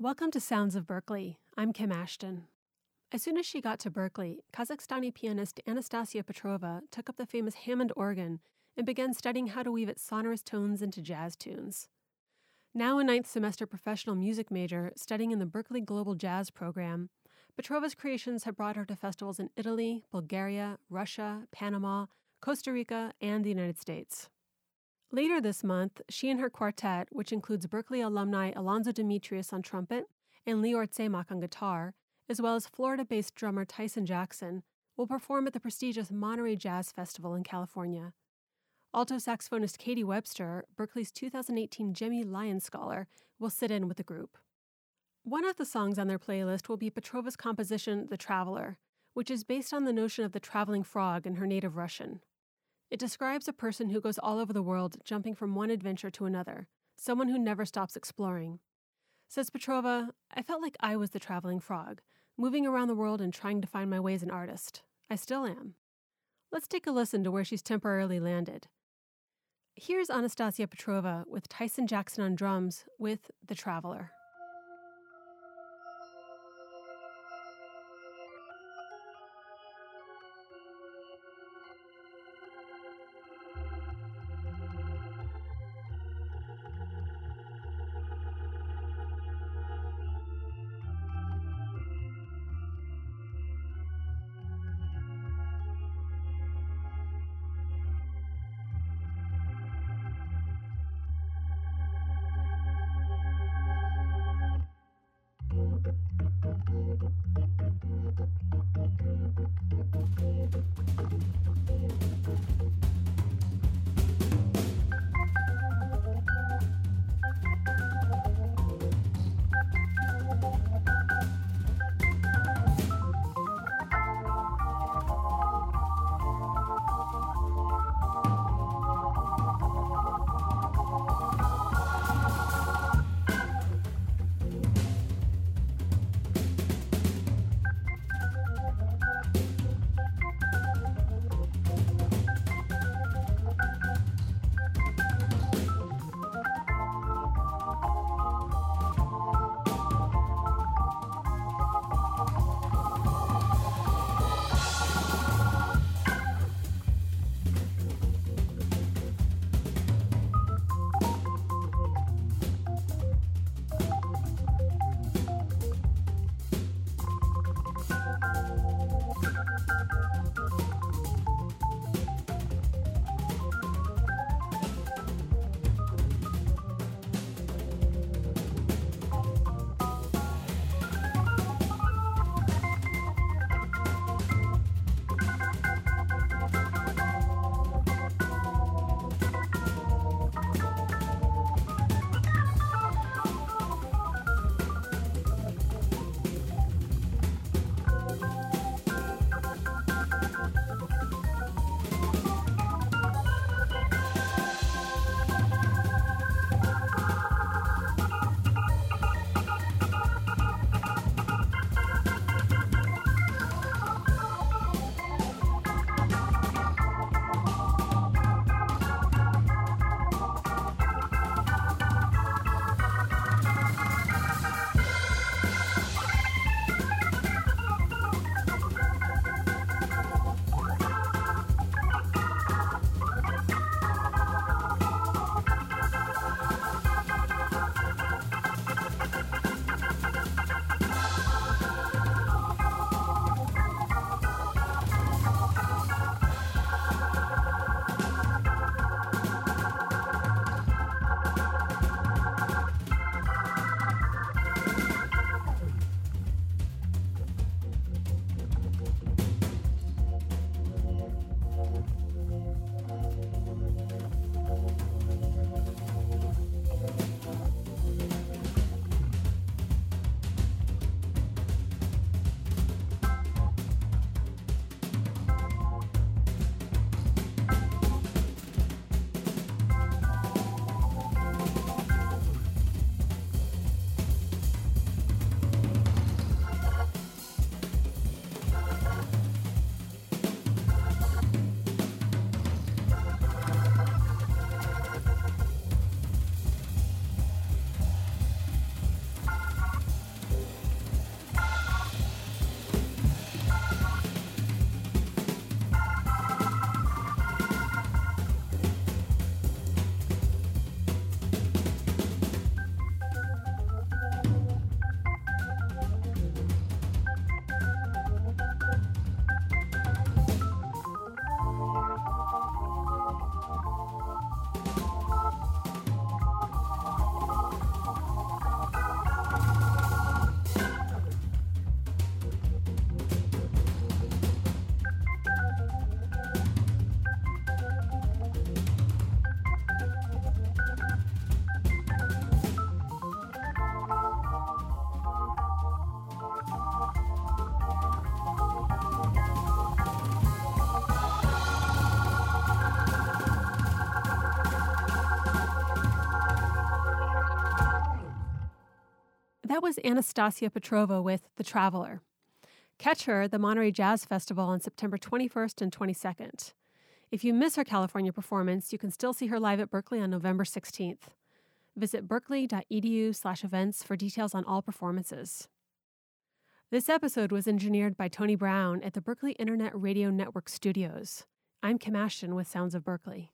Welcome to Sounds of Berklee. I'm Kim Ashton. As soon as she got to Berklee, Kazakhstani pianist Anastassiya Petrova took up the famous Hammond organ and began studying how to weave its sonorous tones into jazz tunes. Now a ninth semester professional music major studying in the Berklee Global Jazz program, Petrova's creations have brought her to festivals in Italy, Bulgaria, Russia, Panama, Costa Rica, and the United States. Later this month, she and her quartet, which includes Berklee alumni Alonzo Demetrius on trumpet and Lior Tsemak on guitar, as well as Florida based drummer Tyson Jackson, will perform at the prestigious Monterey Jazz Festival in California. Alto saxophonist Katie Webster, Berklee's 2018 Jimmy Lion Scholar, will sit in with the group. One of the songs on their playlist will be Petrova's composition The Traveler, which is based on the notion of the traveling frog in her native Russian. It describes a person who goes all over the world, jumping from one adventure to another, someone who never stops exploring. Says Petrova, I felt like I was the traveling frog, moving around the world and trying to find my way as an artist. I still am. Let's take a listen to where she's temporarily landed. Here's Anastassiya Petrova with Tyson Jackson on drums with The Traveler. That was Anastassiya Petrova with The Traveler. Catch her at the Monterey Jazz Festival on September 21st and 22nd. If you miss her California performance, you can still see her live at Berklee on November 16th. Visit berklee.edu/events for details on all performances. This episode was engineered by Tony Brown at the Berklee Internet Radio Network Studios. I'm Kim Ashton with Sounds of Berklee.